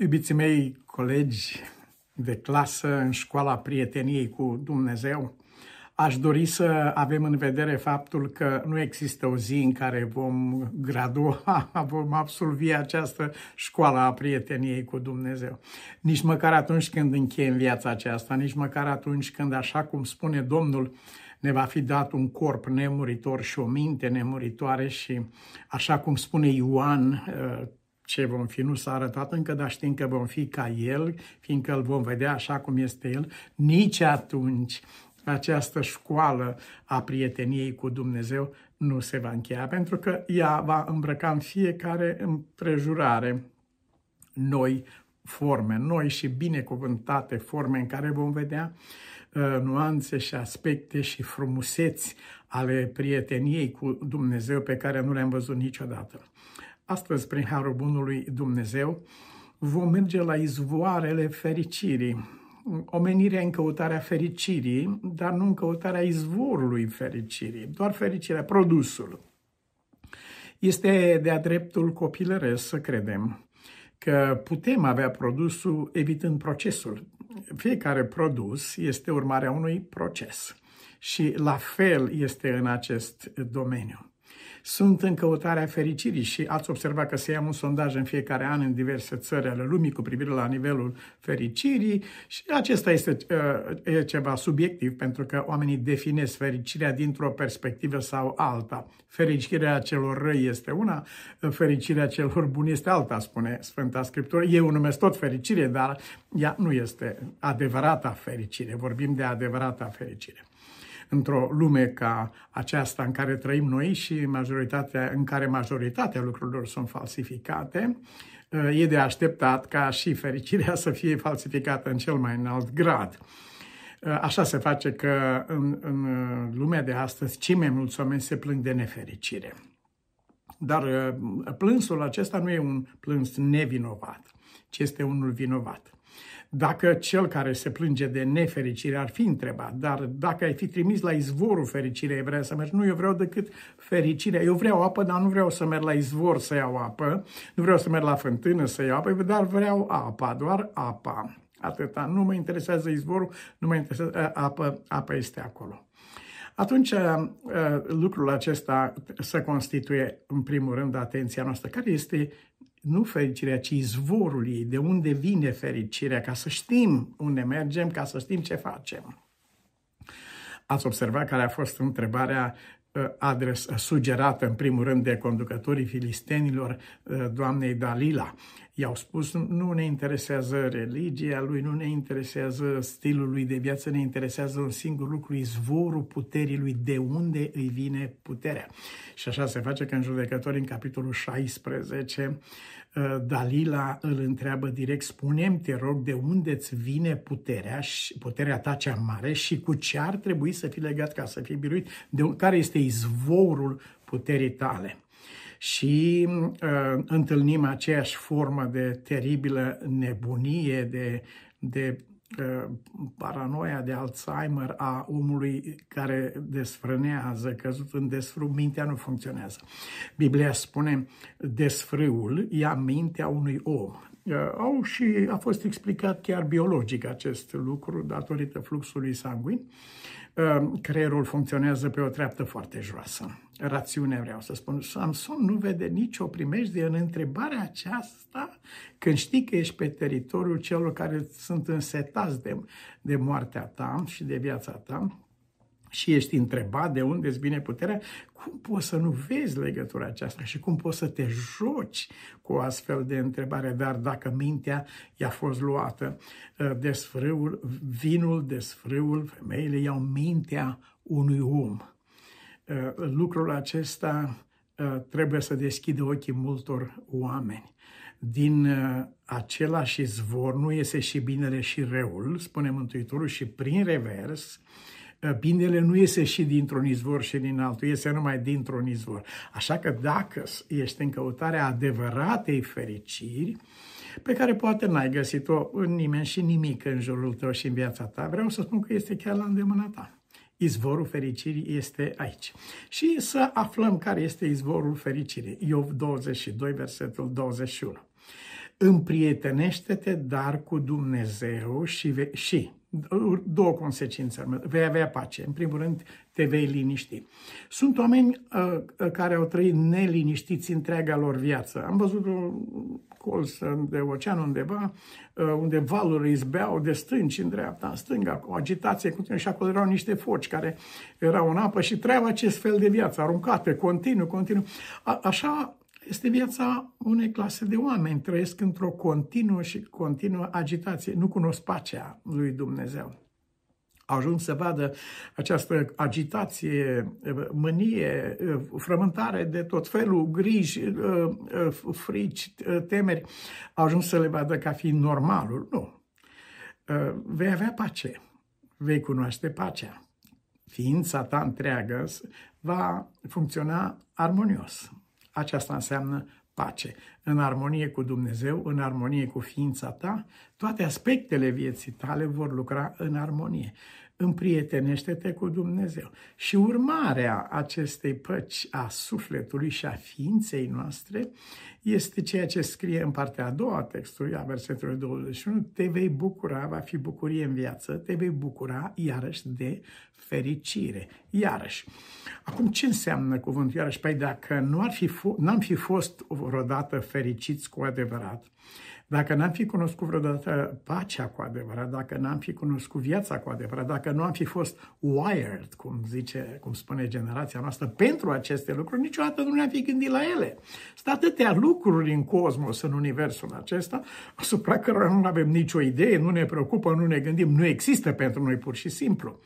Iubiții mei colegi de clasă în școala prieteniei cu Dumnezeu, aș dori să avem în vedere faptul că nu există o zi în care vom gradua, vom absolvi această școală a prieteniei cu Dumnezeu. Nici măcar atunci când încheiem viața aceasta, nici măcar atunci când, așa cum spune Domnul, ne va fi dat un corp nemuritor și o minte nemuritoare și, așa cum spune Ioan, ce vom fi nu s-a arătat încă, dar știm că vom fi ca El, fiindcă îl vom vedea așa cum este El, nici atunci această școală a prieteniei cu Dumnezeu nu se va încheia, pentru că ea va îmbrăca în fiecare împrejurare noi forme, noi și binecuvântate forme în care vom vedea uh, nuanțe și aspecte și frumuseți ale prieteniei cu Dumnezeu pe care nu le-am văzut niciodată. Astăzi, prin Harul Bunului Dumnezeu, vom merge la izvoarele fericirii. Omenirea în căutarea fericirii, dar nu în căutarea izvorului fericirii, doar fericirea, produsul. Este de-a dreptul copilăresc să credem că putem avea produsul evitând procesul. Fiecare produs este urmarea unui proces și la fel este în acest domeniu sunt în căutarea fericirii și ați observat că se ia un sondaj în fiecare an în diverse țări ale lumii cu privire la nivelul fericirii și acesta este uh, e ceva subiectiv pentru că oamenii definesc fericirea dintr-o perspectivă sau alta. Fericirea celor răi este una, fericirea celor buni este alta, spune Sfânta Scriptură. Eu o numesc tot fericire, dar ea nu este adevărata fericire. Vorbim de adevărata fericire într-o lume ca aceasta în care trăim noi și majoritatea, în care majoritatea lucrurilor sunt falsificate, e de așteptat ca și fericirea să fie falsificată în cel mai înalt grad. Așa se face că în, în lumea de astăzi cei mai mulți oameni se plâng de nefericire. Dar plânsul acesta nu e un plâns nevinovat, ci este unul vinovat. Dacă cel care se plânge de nefericire ar fi întrebat, dar dacă ai fi trimis la izvorul fericirii, vrea să mergi, nu, eu vreau decât fericirea. Eu vreau apă, dar nu vreau să merg la izvor să iau apă, nu vreau să merg la fântână să iau apă, dar vreau apa, doar apa. Atâta. Nu mă interesează izvorul, nu mă interesează apă, apă este acolo. Atunci, lucrul acesta să constituie, în primul rând, atenția noastră. Care este nu fericirea, ci izvorul ei, de unde vine fericirea, ca să știm unde mergem, ca să știm ce facem. Ați observat care a fost întrebarea uh, adres, sugerată în primul rând de conducătorii filistenilor uh, doamnei Dalila. I-au spus, nu ne interesează religia lui, nu ne interesează stilul lui de viață, ne interesează un singur lucru, izvorul puterii lui, de unde îi vine puterea. Și așa se face că în judecători, în capitolul 16, uh, Dalila îl întreabă direct, spune te rog, de unde îți vine puterea, și puterea ta cea mare și cu ce ar trebui să fii legat ca să fii biruit, de care este izvorul puterii tale? Și uh, întâlnim aceeași formă de teribilă nebunie, de, de uh, paranoia de Alzheimer a omului care desfrânează, căzut în desfrâu, mintea nu funcționează. Biblia spune, desfrâul ia mintea unui om. Uh, au și a fost explicat chiar biologic acest lucru datorită fluxului sanguin. Uh, creierul funcționează pe o treaptă foarte joasă. Rațiunea vreau să spun. Samson nu vede nicio primejdie în întrebarea aceasta când știi că ești pe teritoriul celor care sunt însetați de, de moartea ta și de viața ta și ești întrebat de unde îți vine puterea, cum poți să nu vezi legătura aceasta și cum poți să te joci cu o astfel de întrebare? Dar dacă mintea i-a fost luată, ă, desfrâul, vinul, desfrâul, femeile iau mintea unui om. Ă, lucrul acesta ă, trebuie să deschidă ochii multor oameni. Din același izvor nu iese și binele și răul, spune Mântuitorul, și prin revers, binele nu iese și dintr-un izvor și din altul, iese numai dintr-un izvor. Așa că dacă ești în căutarea adevăratei fericiri, pe care poate n-ai găsit-o în nimeni și nimic în jurul tău și în viața ta, vreau să spun că este chiar la îndemâna ta. Izvorul fericirii este aici. Și să aflăm care este izvorul fericirii. Iov 22, versetul 21. Împrietenește-te dar cu Dumnezeu și, ve- și două consecințe. Vei avea pace. În primul rând, te vei liniști. Sunt oameni uh, care au trăit neliniștiți întreaga lor viață. Am văzut un colț de ocean undeva, uh, unde valurile izbeau de stânci în dreapta, în stânga, cu agitație continuă și acolo erau niște foci care erau în apă și trăiau acest fel de viață, aruncate, continuu, continuu. A, așa este viața unei clase de oameni. Trăiesc într-o continuă și continuă agitație. Nu cunosc pacea lui Dumnezeu. Au ajuns să vadă această agitație, mânie, frământare de tot felul, griji, frici, temeri. Au ajuns să le vadă ca fiind normalul. Nu. Vei avea pace. Vei cunoaște pacea. Ființa ta întreagă va funcționa armonios. Aceasta înseamnă pace, în armonie cu Dumnezeu, în armonie cu ființa ta, toate aspectele vieții tale vor lucra în armonie împrietenește-te cu Dumnezeu. Și urmarea acestei păci a sufletului și a ființei noastre este ceea ce scrie în partea a doua a textului, a versetului 21, te vei bucura, va fi bucurie în viață, te vei bucura iarăși de fericire. Iarăși. Acum, ce înseamnă cuvântul iarăși? Păi dacă nu ar fi n-am fi fost vreodată fericiți cu adevărat, dacă n-am fi cunoscut vreodată pacea cu adevărat, dacă n-am fi cunoscut viața cu adevărat, dacă nu am fi fost wired, cum zice, cum spune generația noastră, pentru aceste lucruri, niciodată nu ne-am fi gândit la ele. Sunt atâtea lucruri în cosmos, în universul acesta, asupra cărora nu avem nicio idee, nu ne preocupă, nu ne gândim, nu există pentru noi pur și simplu.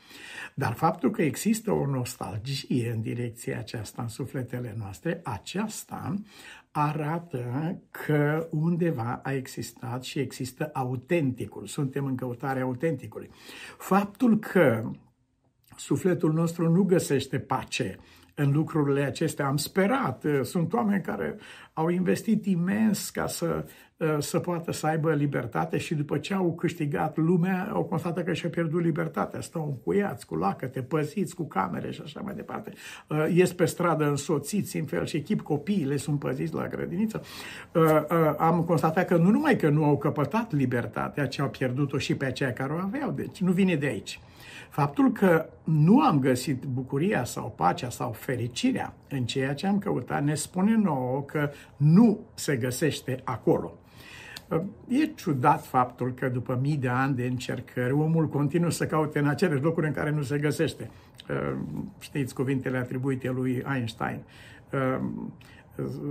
Dar faptul că există o nostalgie în direcția aceasta în sufletele noastre, aceasta arată că undeva a existat și există autenticul. Suntem în căutarea autenticului. Faptul că sufletul nostru nu găsește pace în lucrurile acestea. Am sperat. Sunt oameni care au investit imens ca să, să poată să aibă libertate și după ce au câștigat lumea, au constatat că și-au pierdut libertatea. Stau încuiați cu lacăte, păziți cu camere și așa mai departe. Ies pe stradă însoțiți în fel și echip copiile sunt păziți la grădiniță. Am constatat că nu numai că nu au căpătat libertatea, ci au pierdut-o și pe aceia care o aveau. Deci nu vine de aici. Faptul că nu am găsit bucuria sau pacea sau fericirea în ceea ce am căutat ne spune nouă că nu se găsește acolo. E ciudat faptul că după mii de ani de încercări, omul continuă să caute în acele locuri în care nu se găsește. Știți cuvintele atribuite lui Einstein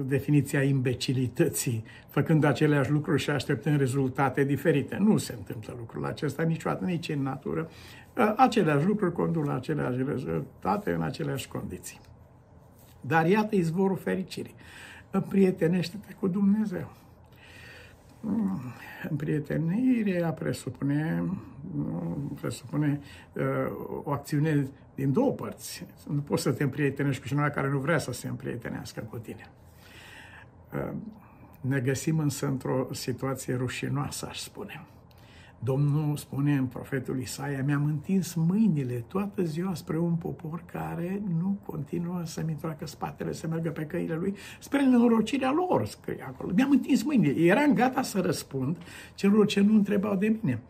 definiția imbecilității, făcând aceleași lucruri și așteptând rezultate diferite. Nu se întâmplă lucrul acesta niciodată, nici în natură. Aceleași lucruri conduc la aceleași rezultate în aceleași condiții. Dar iată izvorul fericirii. Împrietenește-te cu Dumnezeu. Împrietenirea presupune, presupune uh, o acțiune din două părți. Nu poți să te împrietenești cu cineva care nu vrea să se împrietenească cu tine. Uh, ne găsim însă într-o situație rușinoasă, aș spune. Domnul spune în profetul Isaia, mi-am întins mâinile toată ziua spre un popor care nu continuă să-mi întoarcă spatele, să meargă pe căile lui, spre nenorocirea lor, scrie acolo. Mi-am întins mâinile, eram gata să răspund celor ce nu întrebau de mine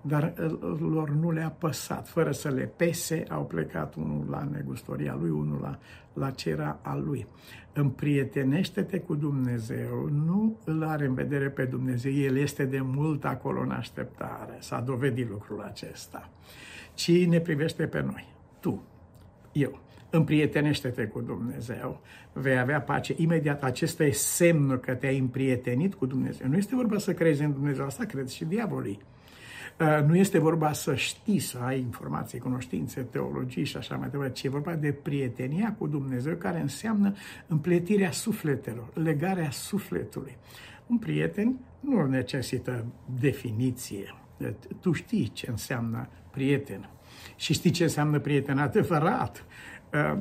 dar uh, lor nu le-a păsat. Fără să le pese, au plecat unul la negustoria lui, unul la, la cera a lui. Împrietenește-te cu Dumnezeu, nu îl are în vedere pe Dumnezeu, El este de mult acolo în așteptare, s-a dovedit lucrul acesta. Ci ne privește pe noi, tu, eu împrietenește-te cu Dumnezeu, vei avea pace. Imediat acesta e semnul că te-ai împrietenit cu Dumnezeu. Nu este vorba să crezi în Dumnezeu, asta crezi și diavolii. Uh, nu este vorba să știi, să ai informații, cunoștințe, teologii și așa mai departe, ci e vorba de prietenia cu Dumnezeu, care înseamnă împletirea sufletelor, legarea sufletului. Un prieten nu necesită definiție. Tu știi ce înseamnă prieten și știi ce înseamnă prieten adevărat. Uh,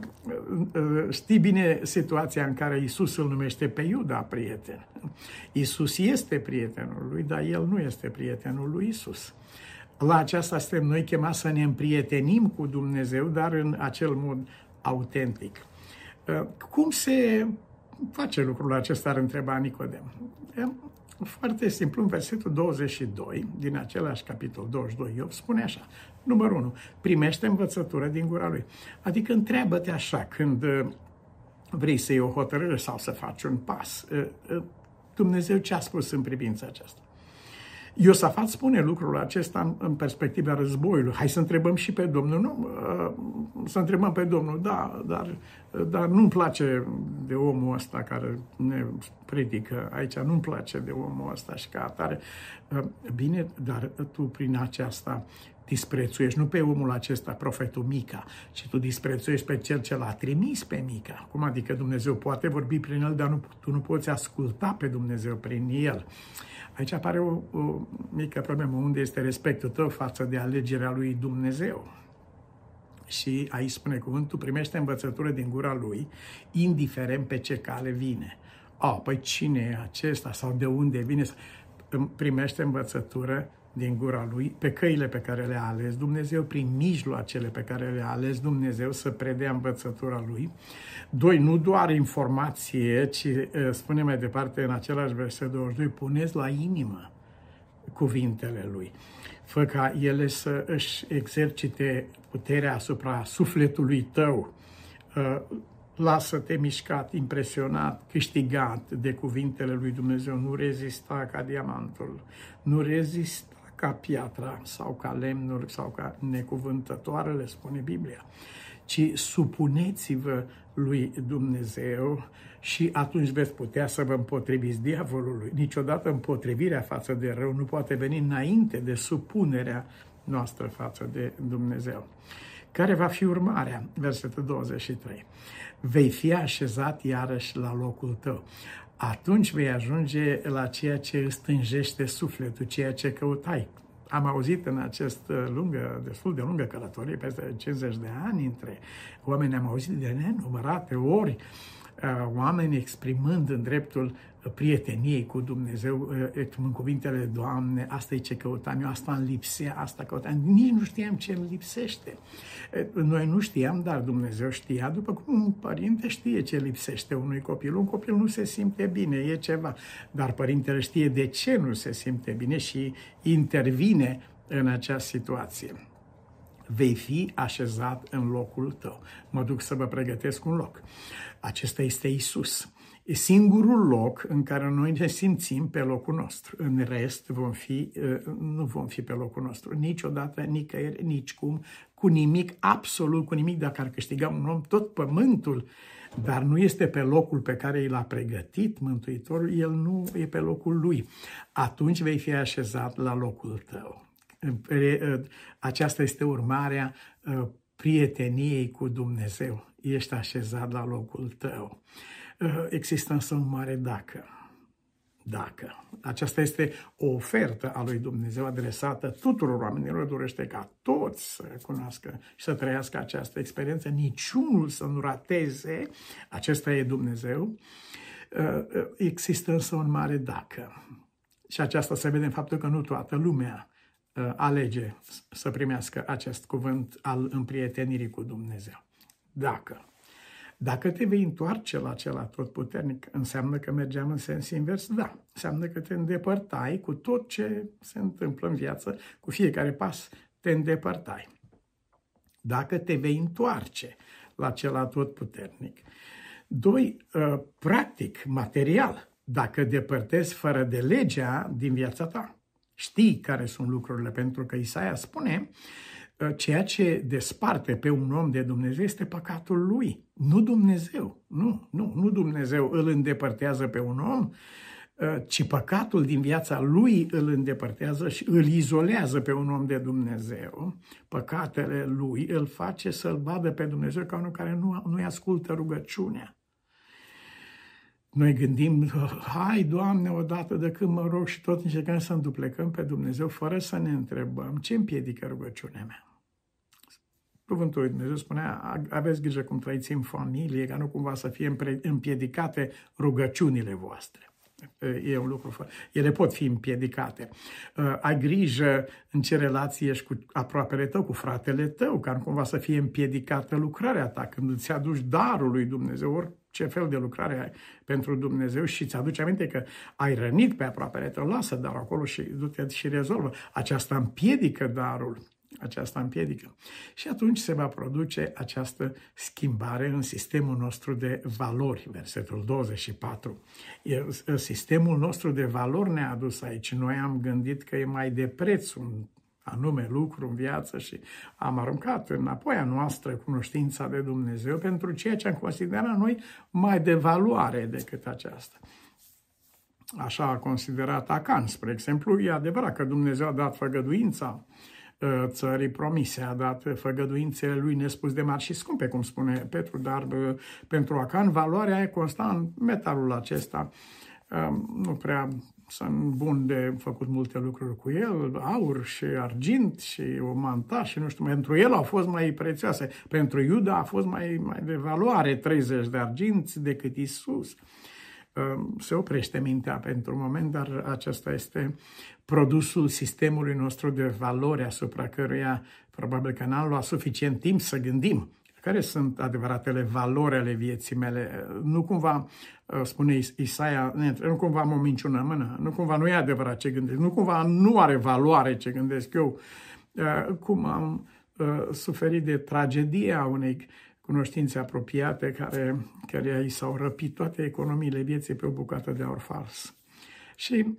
uh, știi bine situația în care Isus îl numește pe Iuda prieten. Isus este prietenul lui, dar el nu este prietenul lui Isus. La aceasta suntem noi chemați să ne împrietenim cu Dumnezeu, dar în acel mod autentic. Uh, cum se face lucrul acesta, ar întreba Nicodem. Foarte simplu, în versetul 22 din același capitol 22 Iov spune așa, numărul 1, primește învățătură din gura lui. Adică întreabă-te așa când uh, vrei să iei o hotărâre sau să faci un pas. Uh, uh, Dumnezeu ce a spus în privința aceasta? Iosafat spune lucrul acesta în, în perspectiva războiului. Hai să întrebăm și pe Domnul. Nu, să întrebăm pe Domnul, da, dar, dar nu-mi place de omul ăsta care ne predică aici, nu-mi place de omul ăsta și ca atare. Bine, dar tu prin aceasta disprețuiești nu pe omul acesta, profetul Mica, ci tu disprețuiești pe cel ce l-a trimis pe Mica. Cum adică Dumnezeu poate vorbi prin el, dar nu, tu nu poți asculta pe Dumnezeu prin el. Aici apare o, o mică problemă. Unde este respectul tău față de alegerea lui Dumnezeu? Și aici spune cuvântul, primește învățătură din gura lui, indiferent pe ce cale vine. A, păi cine e acesta sau de unde vine? Primește învățătură din gura lui, pe căile pe care le-a ales Dumnezeu, prin mijloacele pe care le-a ales Dumnezeu să predea învățătura lui. Doi, nu doar informație, ci spune mai departe în același verset 22, puneți la inimă cuvintele lui. Fă ca ele să își exercite puterea asupra sufletului tău. Lasă-te mișcat, impresionat, câștigat de cuvintele lui Dumnezeu. Nu rezista ca diamantul. Nu rezista ca piatra sau ca lemnul sau ca necuvântătoarele, spune Biblia, ci supuneți-vă lui Dumnezeu și atunci veți putea să vă împotriviți diavolului. Niciodată împotrivirea față de rău nu poate veni înainte de supunerea noastră față de Dumnezeu. Care va fi urmarea? Versetul 23. Vei fi așezat iarăși la locul tău atunci vei ajunge la ceea ce îți stânjește sufletul, ceea ce căutai. Am auzit în acest lungă, destul de lungă călătorie, peste 50 de ani, între oameni, am auzit de nenumărate ori uh, oameni exprimând în dreptul prieteniei cu Dumnezeu, în cuvintele, Doamne, asta e ce căutam eu, asta îmi lipsea, asta căutam. Nici nu știam ce îmi lipsește. Noi nu știam, dar Dumnezeu știa, după cum un părinte știe ce lipsește unui copil. Un copil nu se simte bine, e ceva, dar părintele știe de ce nu se simte bine și intervine în această situație vei fi așezat în locul tău. Mă duc să vă pregătesc un loc. Acesta este Isus. E singurul loc în care noi ne simțim pe locul nostru. În rest, vom fi, nu vom fi pe locul nostru niciodată, nicăieri, nici cum, cu nimic, absolut cu nimic. Dacă ar câștiga un om tot pământul, dar nu este pe locul pe care l-a pregătit Mântuitorul, el nu e pe locul lui. Atunci vei fi așezat la locul tău. Aceasta este urmarea prieteniei cu Dumnezeu. Ești așezat la locul tău. Uh, există însă un mare dacă. Dacă. Aceasta este o ofertă a lui Dumnezeu adresată tuturor oamenilor, dorește ca toți să cunoască și să trăiască această experiență, niciunul să nu rateze, acesta e Dumnezeu. Uh, uh, există însă un mare dacă. Și aceasta se vede în faptul că nu toată lumea alege să primească acest cuvânt al împrietenirii cu Dumnezeu. Dacă. Dacă te vei întoarce la cel atotputernic, înseamnă că mergeam în sens invers? Da. Înseamnă că te îndepărtai cu tot ce se întâmplă în viață, cu fiecare pas te îndepărtai. Dacă te vei întoarce la cel atotputernic. Doi, ă, practic, material, dacă depărtezi fără de legea din viața ta. Știi care sunt lucrurile, pentru că Isaia spune Ă, ceea ce desparte pe un om de Dumnezeu este păcatul lui, nu Dumnezeu. Nu, nu, nu Dumnezeu îl îndepărtează pe un om, ă, ci păcatul din viața lui îl îndepărtează și îl izolează pe un om de Dumnezeu. Păcatele lui îl face să-l vadă pe Dumnezeu ca unul care nu, nu-i ascultă rugăciunea. Noi gândim, hai, Doamne, odată de când mă rog și tot încercăm să înduplecăm pe Dumnezeu fără să ne întrebăm ce împiedică rugăciunea mea. Cuvântul lui Dumnezeu spunea, aveți grijă cum trăiți în familie, ca nu cumva să fie împiedicate rugăciunile voastre. E un lucru fără. Ele pot fi împiedicate. Ai grijă în ce relație ești cu aproapele tău, cu fratele tău, ca nu cumva să fie împiedicată lucrarea ta, când îți aduci darul lui Dumnezeu, ce fel de lucrare ai pentru Dumnezeu și ți aduce aminte că ai rănit pe aproapele tău, lasă darul acolo și du-te și rezolvă. Aceasta împiedică darul aceasta împiedică. Și atunci se va produce această schimbare în sistemul nostru de valori, versetul 24. Sistemul nostru de valori ne-a adus aici. Noi am gândit că e mai de preț un anume lucru în viață și am aruncat înapoi a noastră cunoștința de Dumnezeu pentru ceea ce am considerat noi mai de valoare decât aceasta. Așa a considerat Acan, spre exemplu, e adevărat că Dumnezeu a dat făgăduința uh, țării promise, a dat făgăduințele lui nespus de mari și scumpe, cum spune Petru, dar uh, pentru Acan valoarea e consta în metalul acesta, uh, nu prea sunt bun de făcut multe lucruri cu el, aur și argint și o manta și nu știu, pentru el au fost mai prețioase. Pentru Iuda a fost mai, mai de valoare 30 de arginți decât Isus. Ehm, se oprește mintea pentru un moment, dar acesta este produsul sistemului nostru de valori asupra căruia probabil că n-am luat suficient timp să gândim care sunt adevăratele valori ale vieții mele. Nu cumva, uh, spune Isaia, nu cumva am o minciună în mână, nu cumva nu e adevărat ce gândesc, nu cumva nu are valoare ce gândesc eu. Uh, cum am uh, suferit de tragedia unei cunoștințe apropiate care, care i s-au răpit toate economiile vieții pe o bucată de aur fals. Și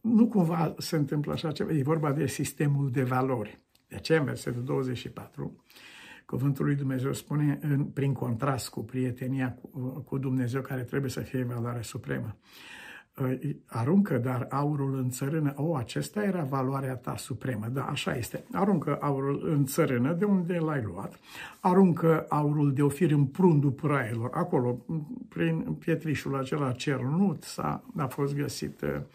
nu cumva se întâmplă așa ceva, e vorba de sistemul de valori. De aceea, în versetul 24, Cuvântul lui Dumnezeu spune, în, prin contrast cu prietenia cu, cu Dumnezeu, care trebuie să fie valoare supremă. Ă, aruncă dar aurul în țărână. O, acesta era valoarea ta supremă. Da, așa este. Aruncă aurul în țărână, de unde l-ai luat. Aruncă aurul de ofir în prundul prailor. Acolo, prin pietrișul acela cernut, s-a, a fost găsit ă,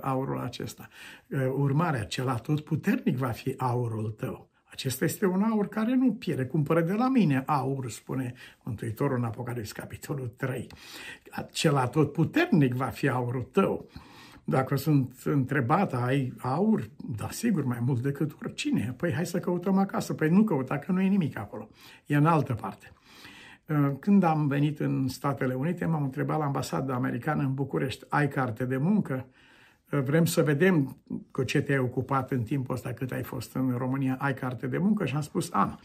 aurul acesta. Ă, urmarea, cel tot puternic va fi aurul tău. Acesta este un aur care nu pierde. Cumpără de la mine aur, spune Mântuitorul în Apocalips, capitolul 3. Acela tot puternic va fi aurul tău. Dacă sunt întrebat, ai aur? Da, sigur, mai mult decât oricine. Păi hai să căutăm acasă. Păi nu căuta, că nu e nimic acolo. E în altă parte. Când am venit în Statele Unite, m-am întrebat la ambasada americană în București, ai carte de muncă? Vrem să vedem cu ce te-ai ocupat în timpul ăsta cât ai fost în România, ai carte de muncă? Și am spus, am.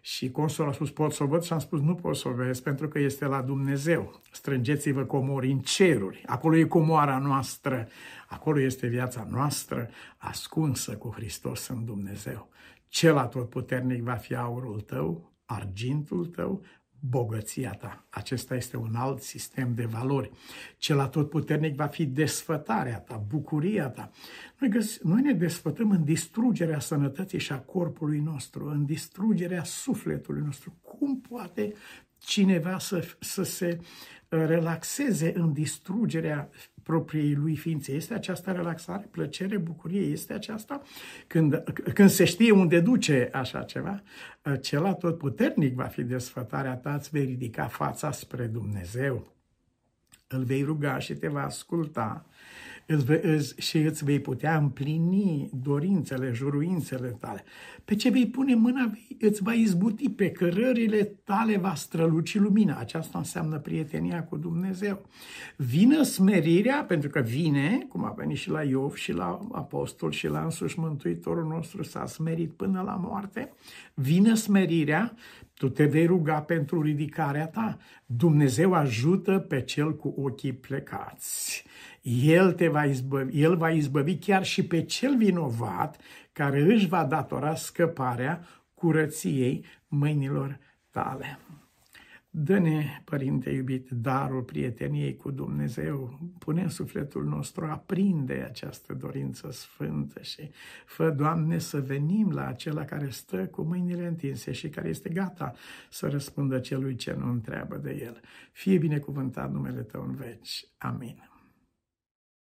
Și consul a spus, pot să o văd? Și am spus, nu pot să o vezi, pentru că este la Dumnezeu. Strângeți-vă comori în ceruri. Acolo e comoara noastră. Acolo este viața noastră, ascunsă cu Hristos în Dumnezeu. Cel atotputernic va fi aurul tău, argintul tău, bogăția ta. Acesta este un alt sistem de valori. Cel atotputernic va fi desfătarea ta, bucuria ta. Noi, găs- noi ne desfătăm în distrugerea sănătății și a corpului nostru, în distrugerea sufletului nostru. Cum poate cineva să, să se uh, relaxeze în distrugerea propriei lui ființe. Este această relaxare, plăcere, bucurie? Este aceasta? Când, când se știe unde duce așa ceva, cel tot puternic va fi desfătarea ta, îți vei ridica fața spre Dumnezeu. Îl vei ruga și te va asculta și îți vei putea împlini dorințele, juruințele tale. Pe ce vei pune mâna, îți va izbuti, pe cărările tale va străluci lumina. Aceasta înseamnă prietenia cu Dumnezeu. Vină smerirea, pentru că vine, cum a venit și la Iov și la apostol și la însuși Mântuitorul nostru s-a smerit până la moarte. Vină smerirea, tu te vei ruga pentru ridicarea ta. Dumnezeu ajută pe cel cu ochii plecați. El, te va izbăvi, el va izbăvi chiar și pe cel vinovat care își va datora scăparea curăției mâinilor tale. Dă-ne, Părinte iubit, darul prieteniei cu Dumnezeu. Pune în sufletul nostru, aprinde această dorință sfântă și fă, Doamne, să venim la acela care stă cu mâinile întinse și care este gata să răspundă celui ce nu întreabă de el. Fie binecuvântat numele Tău în veci. Amin.